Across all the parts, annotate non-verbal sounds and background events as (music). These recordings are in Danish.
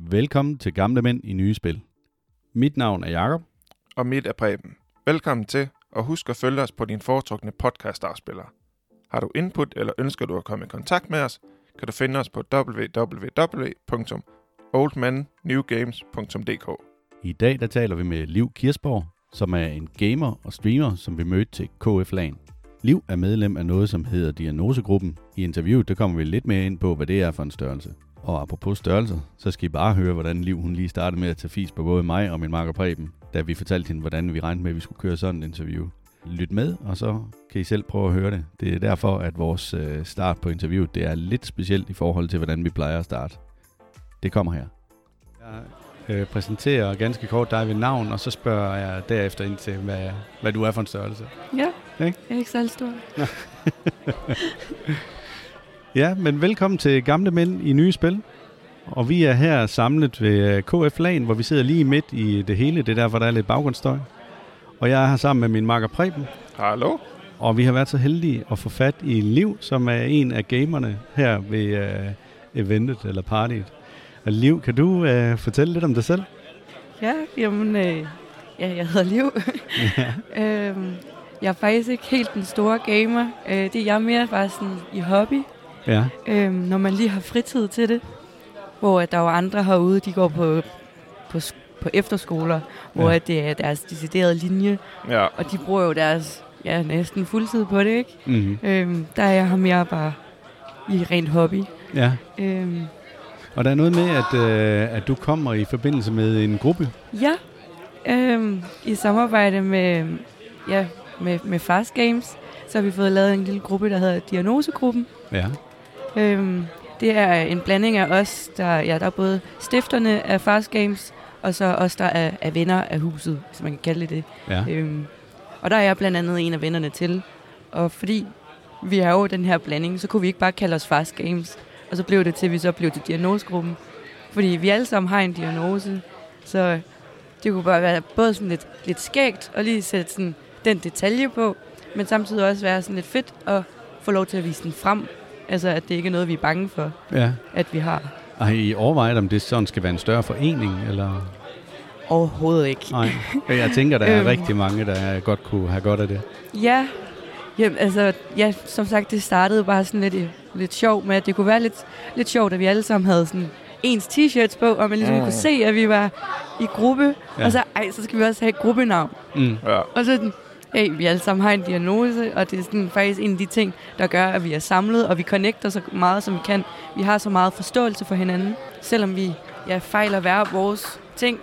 Velkommen til Gamle Mænd i Nye Spil. Mit navn er Jakob. Og mit er Preben. Velkommen til, og husk at følge os på din foretrukne podcast-afspiller. Har du input eller ønsker du at komme i kontakt med os, kan du finde os på www.oldmannewgames.dk. I dag der taler vi med Liv Kirsborg, som er en gamer og streamer, som vi mødte til KF LAN. Liv er medlem af noget, som hedder Diagnosegruppen. I interviewet der kommer vi lidt mere ind på, hvad det er for en størrelse. Og apropos størrelser, så skal I bare høre, hvordan Liv hun lige startede med at tage fis på både mig og min makker Preben, da vi fortalte hende, hvordan vi regnede med, at vi skulle køre sådan et interview. Lyt med, og så kan I selv prøve at høre det. Det er derfor, at vores øh, start på interviewet det er lidt specielt i forhold til, hvordan vi plejer at starte. Det kommer her. Jeg øh, præsenterer ganske kort dig ved navn, og så spørger jeg derefter ind til, hvad, hvad du er for en størrelse. Ja, Ikke? jeg er ikke særlig stor. (laughs) (laughs) Ja, men velkommen til Gamle Mænd i Nye Spil. Og vi er her samlet ved øh, KF LAN, hvor vi sidder lige midt i det hele. Det er derfor, der er lidt baggrundsstøj. Og jeg er her sammen med min makker Preben. Hallo? Og vi har været så heldige at få fat i Liv, som er en af gamerne her ved uh, eventet eller partyet. Og Liv, kan du uh, fortælle lidt om dig selv? Ja, jamen, øh, ja, jeg hedder Liv. (laughs) (laughs) øhm, jeg er faktisk ikke helt den store gamer. Øh, det er jeg mere bare sådan i hobby, Ja, øh, når man lige har fritid til det. Hvor at der er jo andre herude, de går på, på, på efterskoler, hvor Ja. ja. det er deres deciderede linje, Ja, og de bruger jo deres ja, næsten fuldtid på det, ikke? mm-hmm. Øhm, der er jeg her mere bare i rent hobby. ja. Øhm, Og der er noget med, at, uh, at du kommer i forbindelse med en gruppe. Ja, øhm, i samarbejde med, ja, med, med Fast Games, så har vi fået lavet en lille gruppe, der hedder Diagnosegruppen. Ja, Øhm, det er en blanding af os, der, ja, der er både stifterne af Fast Games, og så os, der er, er venner af huset, hvis man kan kalde det det. ja. Øhm, og der er jeg blandt andet en af vennerne til. Og fordi vi er jo den her blanding, så kunne vi ikke bare kalde os Fast Games. Og så blev det til, at vi så blev til diagnosegruppen. Fordi vi alle sammen har en diagnose. Så det kunne bare være både sådan lidt, lidt skægt og lige sætte sådan den detalje på, men samtidig også være sådan lidt fedt at få lov til at vise den frem. Altså, at det ikke er noget, vi er bange for, ja. at vi har. Og har I overvejet, om det sådan skal være en større forening, eller... Overhovedet ikke. Nej, jeg tænker, der er Øhm. rigtig mange, der godt kunne have godt af det. Ja, Jamen, altså, ja, som sagt, det startede bare sådan lidt, lidt sjovt med, at det kunne være lidt, lidt sjovt, at vi alle sammen havde sådan ens t-shirts på, og man ligesom Mm. kunne se, at vi var i gruppe. Ja. Og så, ej, så skal vi også have et gruppenavn. Mm. ja. Og så hey, vi alle sammen har en diagnose, og det er sådan faktisk en af de ting, der gør, at vi er samlet, og vi connecter så meget, som vi kan. Vi har så meget forståelse for hinanden, selvom vi ja, fejler hver vores ting.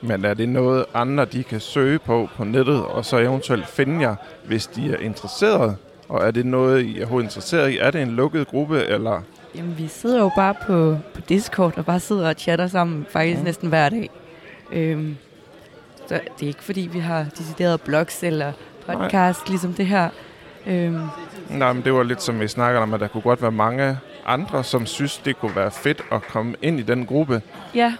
Men er det noget, andre de kan søge på på nettet, og så eventuelt finde jer, hvis de er interesseret? Og er det noget, I er interesseret i? Er det en lukket gruppe, eller... Jamen, vi sidder jo bare på, på Discord og bare sidder og chatter sammen faktisk ja. næsten hver dag. Øhm, så det er ikke fordi, vi har deciderede blogs eller podcast, Nej. ligesom det her. Øhm, Nej, men det var lidt som vi snakkede om, at der kunne godt være mange andre, som synes, det kunne være fedt at komme ind i den gruppe, ja,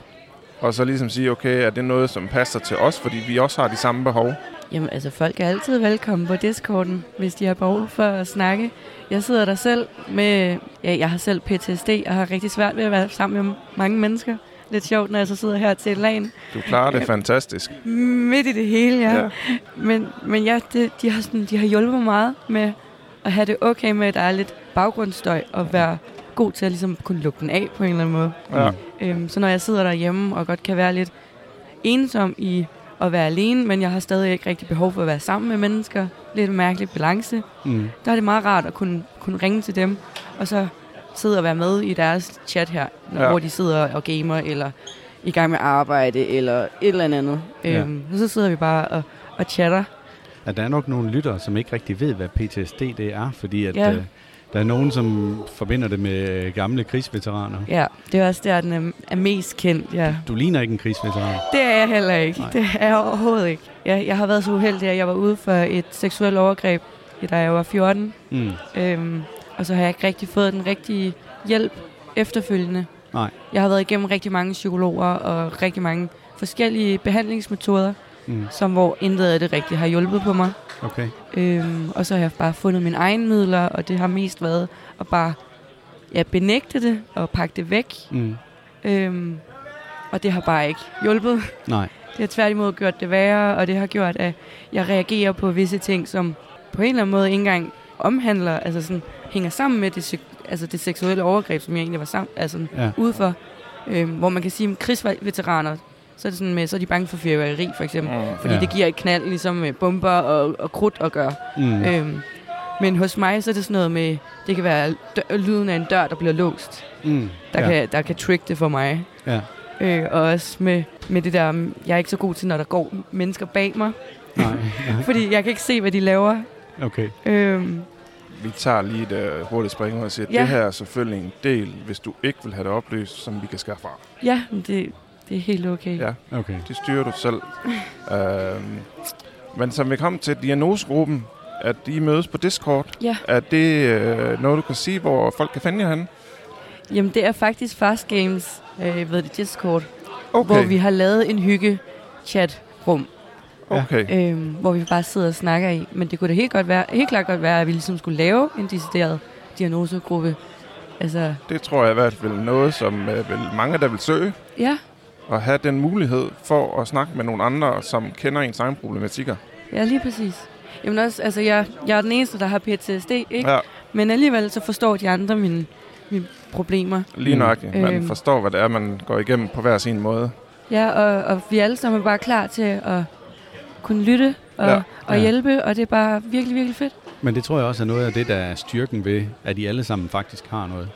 og så ligesom sige, okay, er det noget, som passer til os, fordi vi også har de samme behov? jamen altså folk er altid velkommen på Discorden, hvis de har behov for at snakke. Jeg sidder der selv med, ja, jeg har selv PTSD og har rigtig svært ved at være sammen med mange mennesker. Lidt sjovt, når jeg så sidder her til et lag Du klarer det fantastisk. midt i det hele, ja. Ja. ja. Men, men ja, det, de, har sådan, de har hjulpet mig meget med at have det okay med, at der er lidt baggrundsstøj, og være god til at ligesom kunne lukke den af på en eller anden måde. Ja. Øhm, så når jeg sidder derhjemme og godt kan være lidt ensom i at være alene, men jeg har stadig ikke rigtig behov for at være sammen med mennesker, lidt mærkelig balance, Mm. der er det meget rart at kunne, kunne ringe til dem, og så sidde og være med i deres chat her, Ja. ja. hvor de sidder og gamer, eller i gang med arbejde, eller et eller andet. Ja. Øhm, så sidder vi bare og, og chatter. Ja, der er nok nogle lyttere, som ikke rigtig ved, hvad PTSD det er, fordi at, Ja. øh, der er nogen, som forbinder det med øh, gamle krigsveteraner. Ja, det er også der, den er, er mest kendt. Ja. Du ligner ikke en krigsveteran. Det er jeg heller ikke. Nej. Nej. Det er jeg overhovedet ikke. Jeg, jeg har været så uheldig, at jeg var ude for et seksuelt overgreb, da jeg var 14. Mm. Øhm, og så har jeg ikke rigtig fået den rigtige hjælp efterfølgende. Nej. Jeg har været igennem rigtig mange psykologer og rigtig mange forskellige behandlingsmetoder, Mm. som hvor intet af det rigtigt har hjulpet på mig. Okay. Øhm, og så har jeg bare fundet mine egne midler, og det har mest været at bare ja, benægte det og pakke det væk. Mm. Øhm, Og det har bare ikke hjulpet. Nej. Det har tværtimod gjort det værre, og det har gjort, at jeg reagerer på visse ting, som på en eller anden måde ikke engang omhandler, altså sådan, hænger sammen med det, altså det seksuelle overgreb, som jeg egentlig var sammen, altså Ja. ude for. Øhm, hvor man kan sige, at krigsveteraner, så er, det sådan med, så er de bange for fyrværkeri, for eksempel. Mm. Fordi Ja. det giver et knald, ligesom med bomber og, og krudt at gøre. Mm. Øhm, men hos mig, så er det sådan noget med, det kan være lyden af en dør, der bliver låst. Mm. Der, ja. kan, der kan trick det for mig. Ja. Øh, og også med, med det der, jeg er ikke så god til, når der går mennesker bag mig. Nej. (laughs) Fordi jeg kan ikke se, hvad de laver. Okay. Øhm, Vi tager lige et uh, hurtigt spring og siger, at Ja. det her er selvfølgelig en del, hvis du ikke vil have det oplyst, som vi kan skaffe fra. ja, men det, det er helt okay. Ja. Okay. Det styrer du selv. (laughs) øhm, men som vi kom til diagnosegruppen, at de mødes på Discord, Ja. er det øh, noget, du kan sige, hvor folk kan finde jer henne? Jamen, det er faktisk Fast Games, øh, ved det Discord, Okay, hvor vi har lavet en hygge chat-rum, okay. øh, hvor vi bare sidder og snakker i. Men det kunne da helt, godt være, helt klart godt være, at vi ligesom skulle lave en decideret diagnosegruppe. Altså, Det tror jeg i hvert fald noget, som øh, vil mange, der vil søge, ja, og have den mulighed for at snakke med nogle andre, som kender ens egen problematikker. ja lige præcis. Jamen også, altså jeg, jeg er den eneste, der har PTSD, ikke? Ja, Men alligevel så forstår de andre mine, mine problemer. lige Mm. nøjagtigt. Man Øhm. forstår, hvad det er, man går igennem på hver sin måde. Ja, og, og vi alle sammen er bare klar til at kunne lytte og, Ja. og Ja. hjælpe, og det er bare virkelig, virkelig fedt. Men det tror jeg også er noget af det, der er styrken ved, at I alle sammen faktisk har noget.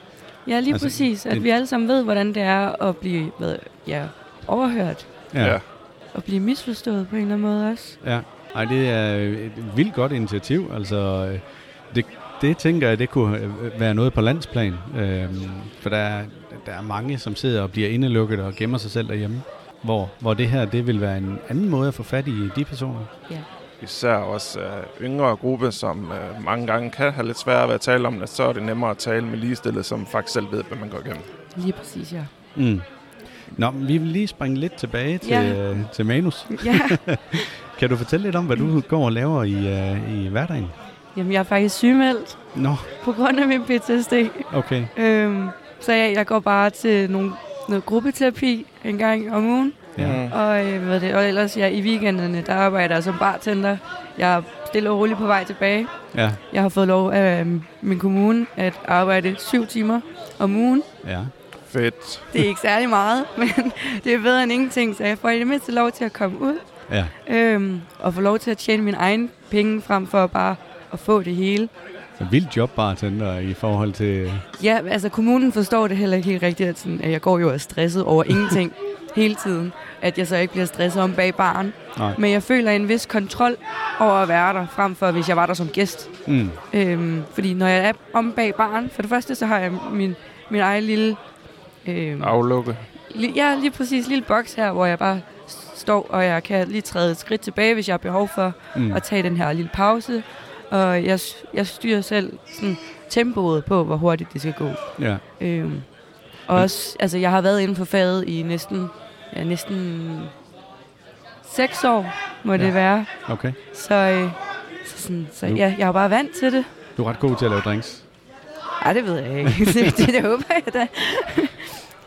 Ja, lige Altså, altså, præcis. At det- vi alle sammen ved, hvordan det er at blive hvad, ja, overhørt Ja. og blive misforstået på en eller anden måde også. Ja. Ej, det er et vildt godt initiativ. Altså, øh, det, det tænker jeg, det kunne øh, være noget på landsplan. Øhm, for der er, der er mange, som sidder og bliver indelukket og gemmer sig selv derhjemme. Hvor, hvor det her, det vil være en anden måde at få fat i de personer. Især også øh, yngre gruppe, som øh, mange gange kan have lidt sværere ved at tale om det, så er det nemmere at tale med ligestillet, som faktisk selv ved, hvad man går igennem. Lige præcis, ja. Mm. Nå, men vi vil lige springe lidt tilbage til, Ja. øh, til manus. ja. (laughs) Kan du fortælle lidt om, hvad du går og laver i, øh, i hverdagen? Jamen, jeg er faktisk sygemeldt Nå, på grund af min PTSD. okay. Øhm, så jeg, jeg går bare til nogle, noget gruppeterapi en gang om ugen. Ja. Mm. Og, øh, hvad det, og ellers ja, i weekenderne, der arbejder jeg som bartender. Jeg er stille og roligt på vej tilbage. Ja, Jeg har fået lov af øh, min kommune at arbejde syv timer om ugen. ja. Fedt. Det er ikke særlig meget, (laughs) men det er bedre end ingenting, så jeg får i det mindste lov til at komme ud. Ja, Øhm, og få lov til at tjene min egen penge frem for bare at få det hele. Så vildt jobbartender i forhold til... Ja, altså kommunen forstår det heller ikke helt rigtigt, at, sådan, at jeg går jo og er stresset over ingenting (laughs) hele tiden. At jeg så ikke bliver stresset om bag baren. Nej. Men jeg føler en vis kontrol over at være der, frem for hvis jeg var der som gæst. Mm. Øhm, fordi når jeg er om bag baren, for det første så har jeg min, min egen lille... Øhm, Aflukke. li, ja, lige præcis lille boks her, hvor jeg bare står, og jeg kan lige træde et skridt tilbage, hvis jeg har behov for Mm. at tage den her lille pause. Og jeg, jeg styrer selv sådan, tempoet på, hvor hurtigt det skal gå. Ja. Øhm, og også, altså, jeg har været inden for faget i næsten, ja, næsten seks år, må ja. Ja. det være. Okay. Så, øh, så, sådan, så ja, jeg er bare vant til det. Du er ret god til at lave drinks. Nej, det ved jeg ikke. (laughs) det, det, det håber jeg da. (laughs)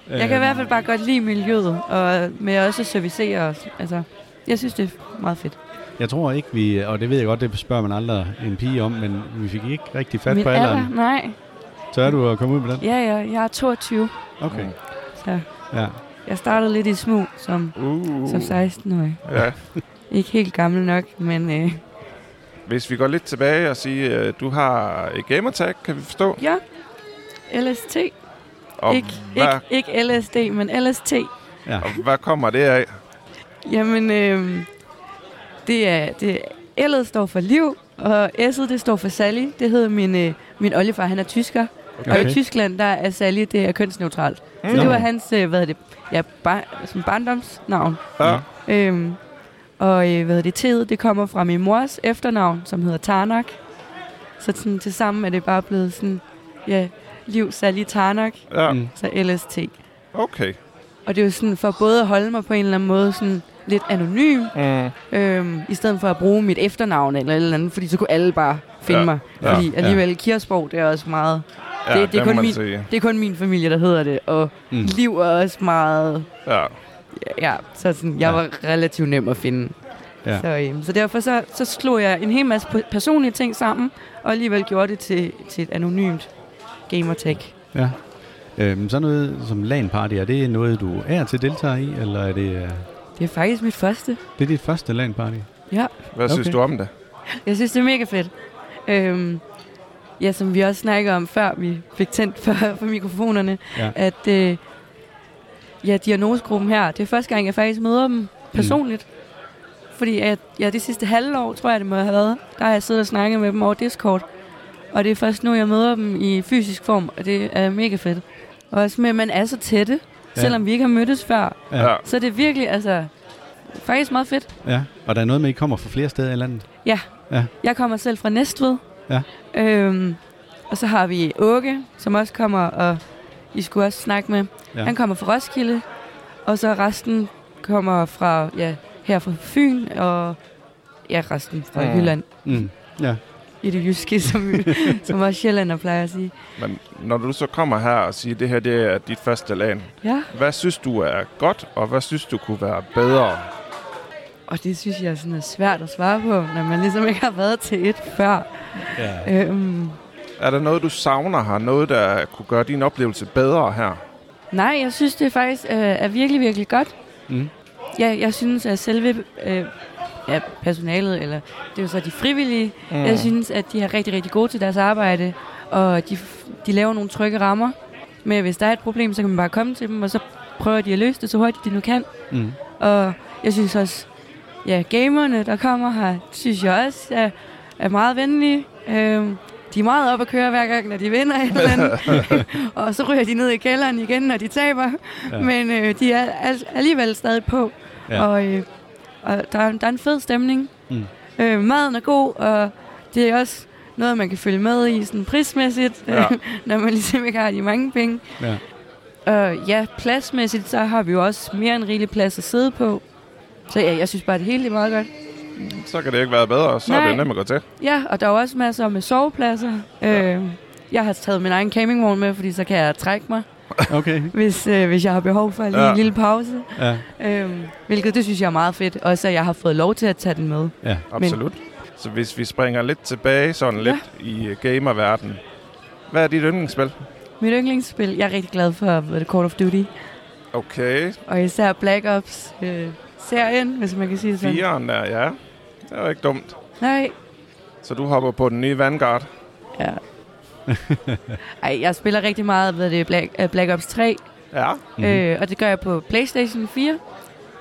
Jeg kan i hvert fald bare godt lide miljøet, og med også at servicere os. Altså, jeg synes, det er meget fedt. Jeg tror ikke, vi... Og det ved jeg godt, det spørger man aldrig en pige om, men vi fik ikke rigtig fat Min på alderen. alder? Nej. Så er du at komme ud med den? Ja, ja, jeg er 22, Okay. så Ja. jeg startede lidt i smug som, Uh. som 16-årig. Ja. Ikke helt gammel nok, men øh, Hvis vi går lidt tilbage og siger, at du har et gamertag, kan vi forstå. ja. LST. Og, ikke, hvad, ikke, ikke LSD, men LST. ja. og hvad kommer det af? Jamen, øh, det er, det, L'et står for liv, og S'et det står for Sally. Det hedder min, øh, min oldefar, han er tysker. Okay. Og i. Tyskland, der er Sally, det er kønsneutralt. Så Mm. det var hans, øh, hvad er det, ja, bar, som barndomsnavn. Ja. Øhm, og øh, hvad er det, T'et, det kommer fra min mors efternavn, som hedder Tarnak. Så sådan, til sammen er det bare blevet sådan, ja, liv Sally Tarnak, ja. Så LST. Okay. Og det er jo sådan for både at holde mig på en eller anden måde sådan lidt anonym, Mm. øhm, i stedet for at bruge mit efternavn eller eller andet, fordi så kunne alle bare finde Ja. mig. Ja. Fordi alligevel Kirsborg, det er også meget, Ja, Det- det er kun min- sige. det er kun min familie, der hedder det, og Mm. liv er også meget, Ja. Ja, så sådan, jeg Ja. var relativt nem at finde. Ja. Så, øhm, så derfor så, så slog jeg en hel masse pe- personlige ting sammen, og alligevel gjorde det til, til et anonymt gamertag. Ja. Øhm, så noget som LAN-party, er det noget, du er til deltager i, eller er det, øh, Det er faktisk mit første. det er dit første LAN-party? Ja, Hvad synes Okay. du om det? jeg synes, det er mega fedt. Øhm, ja, som vi også snakkede om, før vi fik tændt for, for mikrofonerne, Ja. at øh, ja, diagnosegruppen her, det er første gang, jeg faktisk møder dem personligt. Mm. Fordi at, ja, det sidste halve år, tror jeg, det må have været, der har jeg siddet og snakket med dem over Discord. Og det er først nu, jeg møder dem i fysisk form, og det er mega fedt. Og også med, at man er så tætte, Ja. ja. selvom vi ikke har mødtes før. Ja. Ja. Så det er virkelig, altså, faktisk meget fedt. ja. Og der er noget med, at I kommer fra flere steder i landet? Jeg kommer selv fra Næstved. Ja. Øhm, og så har vi Åke, som også kommer, og I skulle også snakke med. Ja. Ja. Han kommer fra Roskilde, og så resten kommer fra, ja, her fra Fyn, og ja, resten fra mm. Jylland. Mm. Ja. I det jyske, som, (laughs) som også Sjællander plejer at sige. Men når du så kommer her og siger, at det her det er dit første LAN, Ja, hvad synes du er godt, og hvad synes du kunne være bedre? og det synes jeg sådan er svært at svare på, når man ligesom ikke har været til et før. ja. Øhm, Er der noget, du savner her? Noget, der kunne gøre din oplevelse bedre her? nej, jeg synes, det faktisk øh, er virkelig, virkelig godt. Mm. Ja, jeg synes, at selve øh, ja, personalet, eller det er jo så de frivillige, Mm. jeg synes, at de er rigtig, rigtig gode til deres arbejde, og de, de laver nogle trygge rammer. Men hvis der er et problem, så kan man bare komme til dem, og så prøver de at løse det så hurtigt, de nu kan. Mm. Og jeg synes også, ja, gamerne, der kommer her, synes jeg også er, er meget venlige. Øhm, de er meget op at køre hver gang, når de vinder et eller andet. (laughs) og så ryger de ned i kælderen igen, når de taber. Ja. Men øh, de er al- alligevel stadig på. Ja. Og, øh, og der, er, der er en fed stemning. Mm. Øh, maden er god, og det er også noget, man kan følge med i sådan prismæssigt, Ja. (laughs) når man ligesom ikke har de mange penge. Ja. Og ja, pladsmæssigt, så har vi jo også mere end rigelig plads at sidde på. Så ja, jeg synes bare, det hele er meget godt. Så kan det ikke være bedre, så er Nej. det nemt at gå til. Ja, og der er også masser med sovepladser. Ja. Øh, jeg har taget min egen campingvogn med, fordi så kan jeg trække mig, (laughs) Okay. hvis, øh, hvis jeg har behov for lige Ja. ja. en lille pause. Ja. Øhm, hvilket det synes jeg er meget fedt. Også at jeg har fået lov til at tage den med. Ja. Absolut. Så hvis vi springer lidt tilbage, sådan lidt i uh, gamerverdenen. Hvad er dit yndlingsspil? Mit yndlingsspil, jeg er rigtig glad for er det, Call of Duty. Okay, Og især Black Ops øh, serien, hvis man kan sige det sådan. firen der, ja. Det er jo ikke dumt. Nej, Så du hopper på den nye Vanguard. Ej, jeg spiller rigtig meget hvad er det, Black, uh, Black Ops 3, Ja. Mhm. mm-hmm. øh, og det gør jeg på Playstation 4.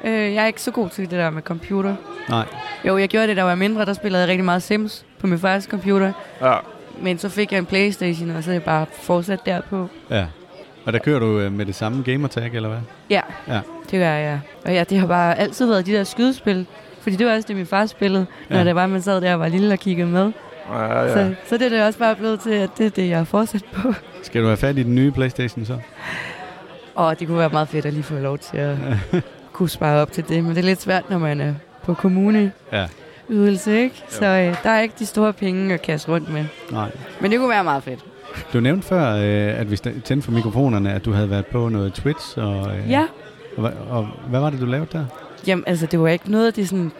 Øh, jeg er ikke så god til det der med computer. Nej. Jo, jeg gjorde det, da jeg var mindre, der spillede jeg rigtig meget Sims på min første computer. Ja. Men så fik jeg en Playstation, og så er jeg bare fortsat derpå. Ja. Og der kører du øh, med det samme gamertag, eller hvad? Ja, Ja. det gør jeg. Og ja, det har bare altid været de der skydespil. Fordi det var også det, min far spillede, når Ja. det var, man sad der og var lille og kiggede med. Ja, Ja. Så, så det er det også bare blevet til, at det er det, jeg har fortsat på. Skal du have fat i den nye Playstation så? Og det kunne være meget fedt at lige få lov til at kunne spare op til det. Men det er lidt svært, når man er på kommune Ja. ydelse, ikke? Så øh, der er ikke de store penge at kaste rundt med. Nej. Men det kunne være meget fedt. Du nævnte før, øh, at vi tændte for mikrofonerne, at du havde været på noget Twitch. Og, øh, Ja, Og, hva- og hvad var det, du lavede der? jamen altså, det var ikke noget, det er sådan...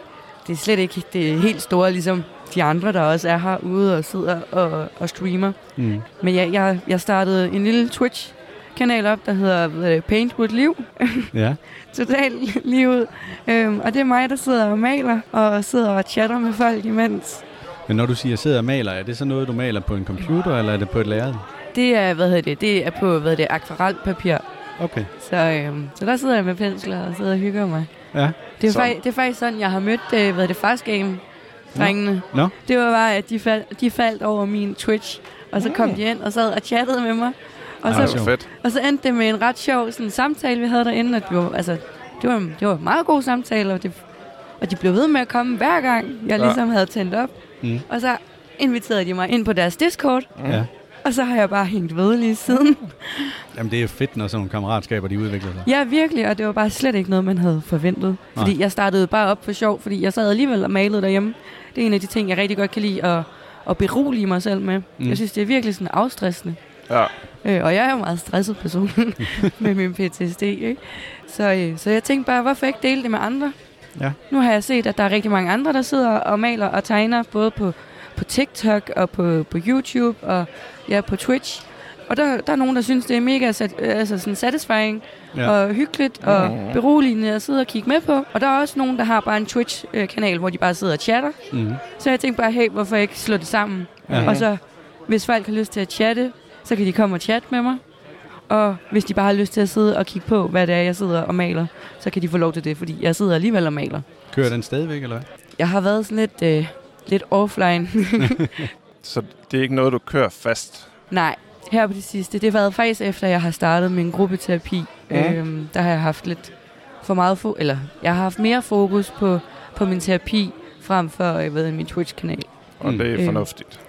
Det er slet ikke det er helt store, ligesom de andre, der også er herude og sidder og, og streamer. Mm. Men jeg, jeg, jeg startede en lille Twitch-kanal op, der hedder er det, Paintwood Liv. (laughs) Ja. Totalt livet. Øhm, og det er mig, der sidder og maler, og sidder og chatter med folk imens. Men når du siger sidder og maler, er det så noget, du maler på en computer, eller er det på et lærred? Det er, hvad hedder det, det er på, hvad hedder det, akvarelpapir. Okay. Så, øhm, så der sidder jeg med pensler og sidder og hygger mig. Ja. Det er, Så- fakt, det er faktisk sådan, jeg har mødt, øh, hvad det, Fast Game drengene. Nå. Det var bare, at de, fald, de faldt over min Twitch, og så kom de ind og sad og chattede med mig. Og Ej, så fedt. og så endte det med en ret sjov sådan, samtale, vi havde derinde. Og det var, altså, det var, det var en meget god samtale, og, det, og de blev ved med at komme hver gang, jeg Ja. ligesom havde tændt op. Mm. Og så inviterede de mig ind på deres Discord, Mm. Ja. Og så har jeg bare hængt ved lige siden. Jamen, det er jo fedt, når sådan nogle kammeratskaber, de udvikler sig. Ja, virkelig, og det var bare slet ikke noget, man havde forventet. Fordi Nej. jeg startede bare op for sjov, fordi jeg sad alligevel og malede derhjemme. Det er en af de ting, jeg rigtig godt kan lide at, at berolige mig selv med. Mm. Mm. Jeg synes, det er virkelig sådan afstressende. Ja. Øh, og jeg er jo en meget stresset person (laughs) med min PTSD. Ikke? Så, øh, så jeg tænkte bare, hvorfor ikke dele det med andre? Ja. Nu har jeg set, at der er rigtig mange andre, der sidder og maler og tegner, både på, på TikTok og på, på YouTube og ja, på Twitch. Og der, der er nogen, der synes, det er mega sat, altså sådan satisfying Ja. og hyggeligt og Mhm. beroligende at sidde og kigge med på. Og der er også nogen, der har bare en Twitch-kanal, hvor de bare sidder og chatter. Mm. Så jeg tænkte bare, hey, hvorfor ikke slå det sammen? Ja. Og så, hvis folk har lyst til at chatte, så kan de komme og chatte med mig. Og hvis de bare har lyst til at sidde og kigge på, hvad det er, jeg sidder og maler, så kan de få lov til det, fordi jeg sidder alligevel og maler. Kører den stadigvæk, eller hvad? Jeg har været sådan lidt, øh, lidt offline. (laughs) Så det er ikke noget, du kører fast? Nej, her på det sidste. Det har været faktisk efter, jeg har startet min gruppeterapi. Mm. Øhm, der har jeg haft lidt for meget fo- eller jeg har haft mere fokus på, på min terapi, frem for jeg ved, min Twitch-kanal. Og Mm. det er Øh. fornuftigt.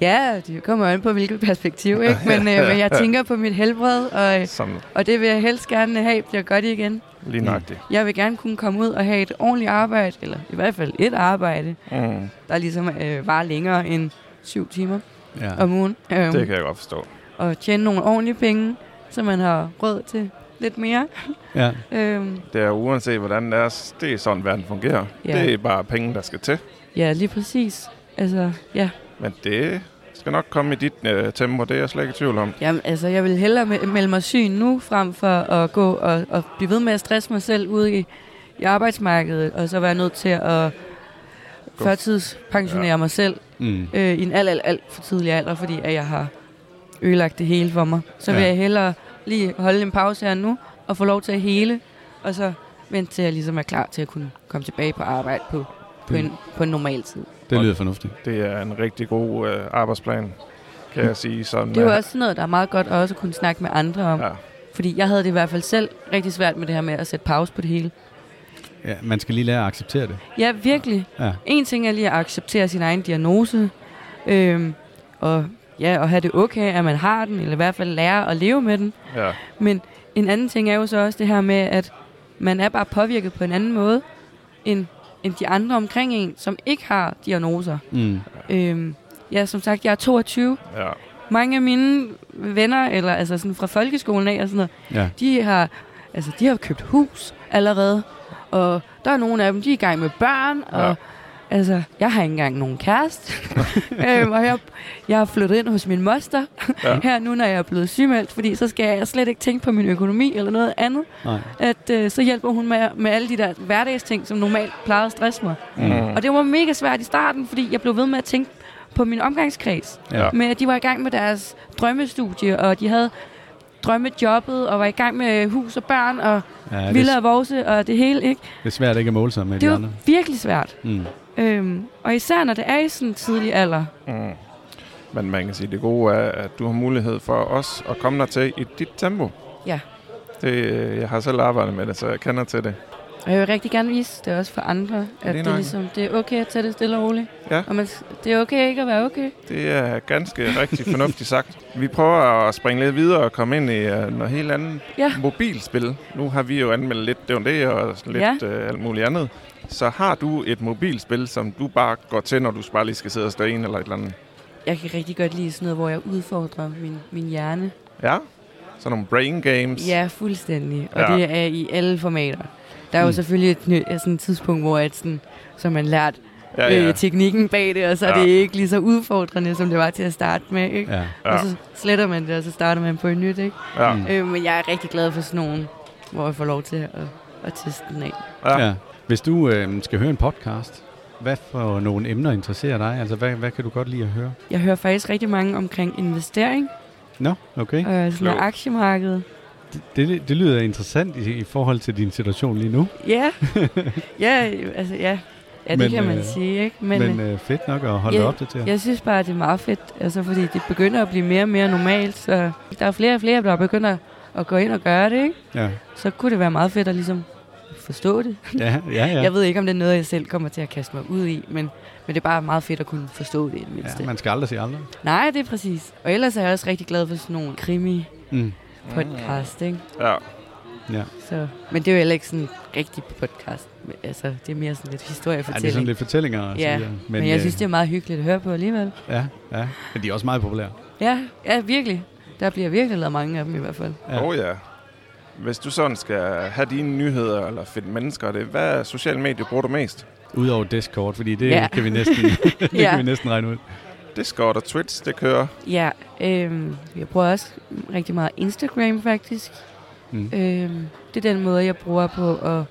Ja, det kommer an på, hvilket perspektiv, ikke? (laughs) Men, øh, men jeg (laughs) tænker på mit helbred, og, Som og det vil jeg helst gerne have, bliver godt igen. Lige nøjagtigt. Jeg vil gerne kunne komme ud og have et ordentligt arbejde, eller i hvert fald et arbejde, Mm. der ligesom øh, var længere end syv timer Ja. om ugen. Øhm, Det kan jeg godt forstå. og tjene nogle ordentlige penge, så man har råd til lidt mere. ja. (laughs) Øhm, Det er uanset, hvordan det er, det er sådan, verden fungerer. Ja. Det er bare penge, der skal til. ja, lige præcis. Altså, ja. Men det skal nok komme i dit øh, tempo, det er jeg slet ikke i tvivl om. Jamen, altså, jeg vil hellere me- melde mig syg nu, frem for at gå og, og blive ved med at stresse mig selv ude i, i arbejdsmarkedet, og så være nødt til at førtidspensionere ja. mig selv Mm. øh, i en alt, alt, alt for tidlig alder, fordi at jeg har ødelagt det hele for mig. Så vil Ja. jeg hellere lige holde en pause her nu, og få lov til at hele, og så vente til jeg ligesom er klar til at kunne komme tilbage på arbejde på, på, Det- en, på en normal tid. Det lyder fornuftigt. Det er en rigtig god øh, arbejdsplan, kan jeg sige. Sådan, Det er jo også noget, der er meget godt at også kunne snakke med andre om. Ja. Fordi jeg havde det i hvert fald selv rigtig svært med det her med at sætte pause på det hele. Ja, man skal lige lære at acceptere det. Ja, virkelig. Ja. En ting er lige at acceptere sin egen diagnose, øhm, og ja, og have det okay, at man har den, eller i hvert fald lære at leve med den. ja. Men en anden ting er jo så også det her med, at man er bare påvirket på en anden måde, end, end de andre omkring en, som ikke har diagnoser. Mm. Øhm, ja, som sagt, jeg er 22. ja. Mange af mine venner, eller altså sådan fra folkeskolen af og sådan noget, Ja. de har, altså, de har købt hus allerede, og der er nogle af dem, de er i gang med børn, og Ja. Altså, jeg har ikke engang nogen kæreste, (laughs) øhm, og jeg, jeg har flyttet ind hos min moster Ja. her nu, når jeg er blevet sygemeldt, fordi så skal jeg slet ikke tænke på min økonomi eller noget andet, Nej. at øh, så hjælper hun med, med alle de der hverdagsting, som normalt plejede at stresse mig. Mm. Og det var mega svært i starten, fordi jeg blev ved med at tænke på min omgangskreds. Ja. Med at de var i gang med deres drømmestudie, og de havde drømmejobbet, og var i gang med hus og børn, og Ja, det, Villa og Vorse, og det hele, ikke? det er svært ikke at måle sig med Det de var andre. virkelig svært. Mm. Øhm, og især når det er i sådan en tidlig alder. Mm. Men man kan sige, det gode er, at du har mulighed for os at komme der til i dit tempo. Ja. Det, øh, jeg har selv arbejdet med det, så jeg kender til det. Og jeg vil rigtig gerne vise det også for andre, at det er, nok. ligesom, det er okay at tage det stille og roligt. Ja. Og man, det er okay ikke at være okay. Det er ganske rigtig fornuftigt (laughs) sagt. Vi prøver at springe lidt videre og komme ind i uh, noget helt andet. Ja. Mobilspil. Nu har vi jo anmeldt lidt det og det og lidt ja. uh, alt muligt andet. Så har du et mobilspil, som du bare går til, når du bare lige skal sidde og stå en eller et eller andet? Jeg kan rigtig godt lide sådan noget, hvor jeg udfordrer min, min hjerne. Ja? Sådan nogle brain games? Ja, fuldstændig. Og Ja. det er i alle formater. Der er jo Mm. selvfølgelig et, sådan et tidspunkt, hvor at sådan, så man lært ja, ja. Øh, teknikken bag det, og så er Ja. det ikke lige så udfordrende, som det var til at starte med. Ikke? Ja. Ja. Og så sletter man det, og så starter man på et nyt. Ikke? ja. Øh, men jeg er rigtig glad for sådan nogle, hvor jeg får lov til at, at teste den af. Ja. Ja. Hvis du øh, skal høre en podcast, hvad for nogle emner interesserer dig? Altså, hvad, hvad kan du godt lide at høre? Jeg hører faktisk rigtig mange omkring investering Nå, okay. og sådan noget Jo. aktiemarkedet. Det, det, det lyder interessant i, i forhold til din situation lige nu. Ja, (laughs) ja, altså ja. Ja, det Men, kan man øh, sige, ikke? Men, Men, Men øh, fedt nok at holde ja, dig opdateret. jeg synes bare, det er meget fedt, altså fordi det begynder at blive mere og mere normalt, så der er flere og flere, der begynder at gå ind og gøre det, ikke? Ja, Så kunne det være meget fedt at ligesom forstå det. ja, ja. ja. (laughs) Jeg ved ikke, om det er noget, jeg selv kommer til at kaste mig ud i, men, men det er bare meget fedt at kunne forstå det i det mindste. ja man skal aldrig sige aldrig. Nej, det er præcis. Og ellers er jeg også rigtig glad for sådan nogle krimi-podcast, Mm. ikke? ja. Ja. Så, men det er jo heller ikke sådan en rigtig podcast. Men, Altså, det er mere sådan lidt ja, historiefortælling. det er sådan lidt fortællinger. og så Ja, videre. men, jeg synes, det er meget hyggeligt at høre på alligevel. Ja, ja. Men de er også meget populære. Ja, ja, virkelig. Der bliver virkelig lavet mange af dem i hvert fald. Ja. Oh ja. Hvis du sådan skal have dine nyheder eller finde mennesker, det, hvad sociale medier bruger du mest? Udover Discord, fordi det ja. kan vi næsten, (laughs) det ja. kan vi næsten regne ud. Discord og Twitch, det kører. Ja, øhm, jeg bruger også rigtig meget Instagram faktisk. Mm. Øhm, det er den måde, jeg bruger på at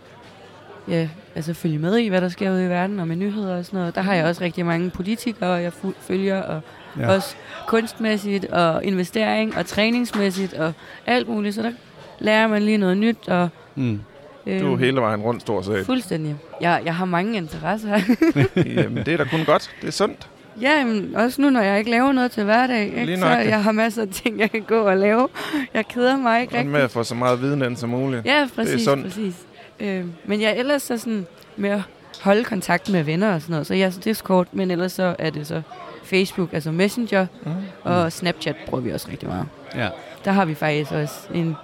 ja, altså følge med i, hvad der sker ude i verden, og med nyheder og sådan noget. Der har jeg også rigtig mange politikere, jeg følger, og ja. også kunstmæssigt, og investering, og træningsmæssigt, og alt muligt. Så der lærer man lige noget nyt, og mm. Øh, du er hele vejen rundt, stort set. Fuldstændig. Jeg, jeg har mange interesser. (laughs) Jamen, det er da kun godt. Det er sundt. Ja, men også nu, når jeg ikke laver noget til hverdag. Ikke? Så jeg har masser af ting, jeg kan gå og lave. Jeg keder mig ikke rigtig. med at få så meget viden ind som muligt. Ja, præcis. Det er sundt. præcis. Øh, men jeg ellers så sådan med at holde kontakt med venner og sådan noget. Så jeg er Discord, men ellers så er det så Facebook, altså Messenger, mm. og Snapchat bruger vi også rigtig meget. Ja. Der har vi faktisk også en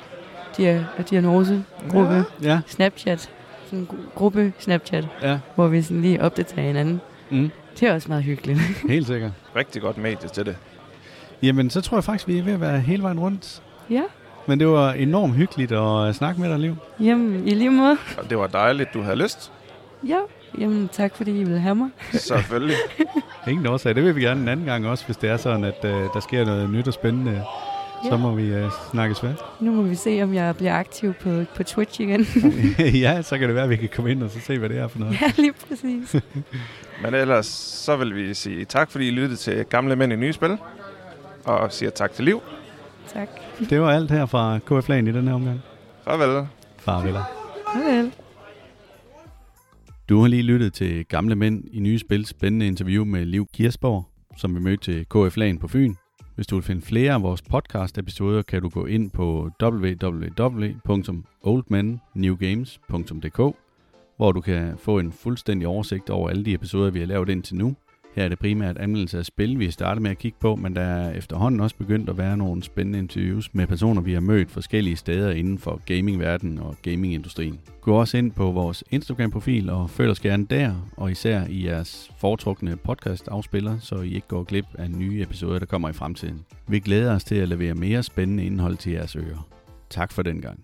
dia- diagnosegruppe, ja. ja. Snapchat, sådan en gruppe Snapchat, ja. hvor vi sådan lige opdaterer hinanden. Mm. Det er også meget hyggeligt. (laughs) Helt sikkert. Rigtig godt medie til det. Jamen, så tror jeg faktisk, vi er ved at være hele vejen rundt. Ja. Men det var enormt hyggeligt at snakke med dig, Liv. Jamen, i lige måde. Og det var dejligt, du havde lyst. Ja, jamen tak fordi I ville have mig. Selvfølgelig. (laughs) Ingen årsag. Det vil vi gerne en anden gang også, hvis det er sådan, at uh, der sker noget nyt og spændende Ja. Så må vi uh, snakkes ved. Nu må vi se, om jeg bliver aktiv på, på Twitch igen. (laughs) ja, så kan det være, at vi kan komme ind og så se, hvad det er for noget. (laughs) Ja, lige præcis. (laughs) Men ellers, så vil vi sige tak, fordi I lyttede til Gamle Mænd i Nye Spil. Og siger tak til Liv. Tak. Det var alt her fra KF Lagen i den her omgang. Farvel. Farvel. Farvel. Du har lige lyttet til Gamle Mænd i Nye Spil spændende interview med Liv Kirsborg, som vi mødte til KF Lagen på Fyn. Hvis du vil finde flere af vores podcast-episoder, kan du gå ind på www.oldmennewgames.dk, hvor du kan få en fuldstændig oversigt over alle de episoder, vi har lavet indtil nu. Her er det primært anmeldelse af spil, vi starter med at kigge på, men der er efterhånden også begyndt at være nogle spændende interviews med personer, vi har mødt forskellige steder inden for gamingverdenen og gamingindustrien. Gå også ind på vores Instagram-profil og følg os gerne der, og især i jeres foretrukne podcast-afspiller, så I ikke går glip af nye episoder, der kommer i fremtiden. Vi glæder os til at levere mere spændende indhold til jeres ører. Tak for den gang.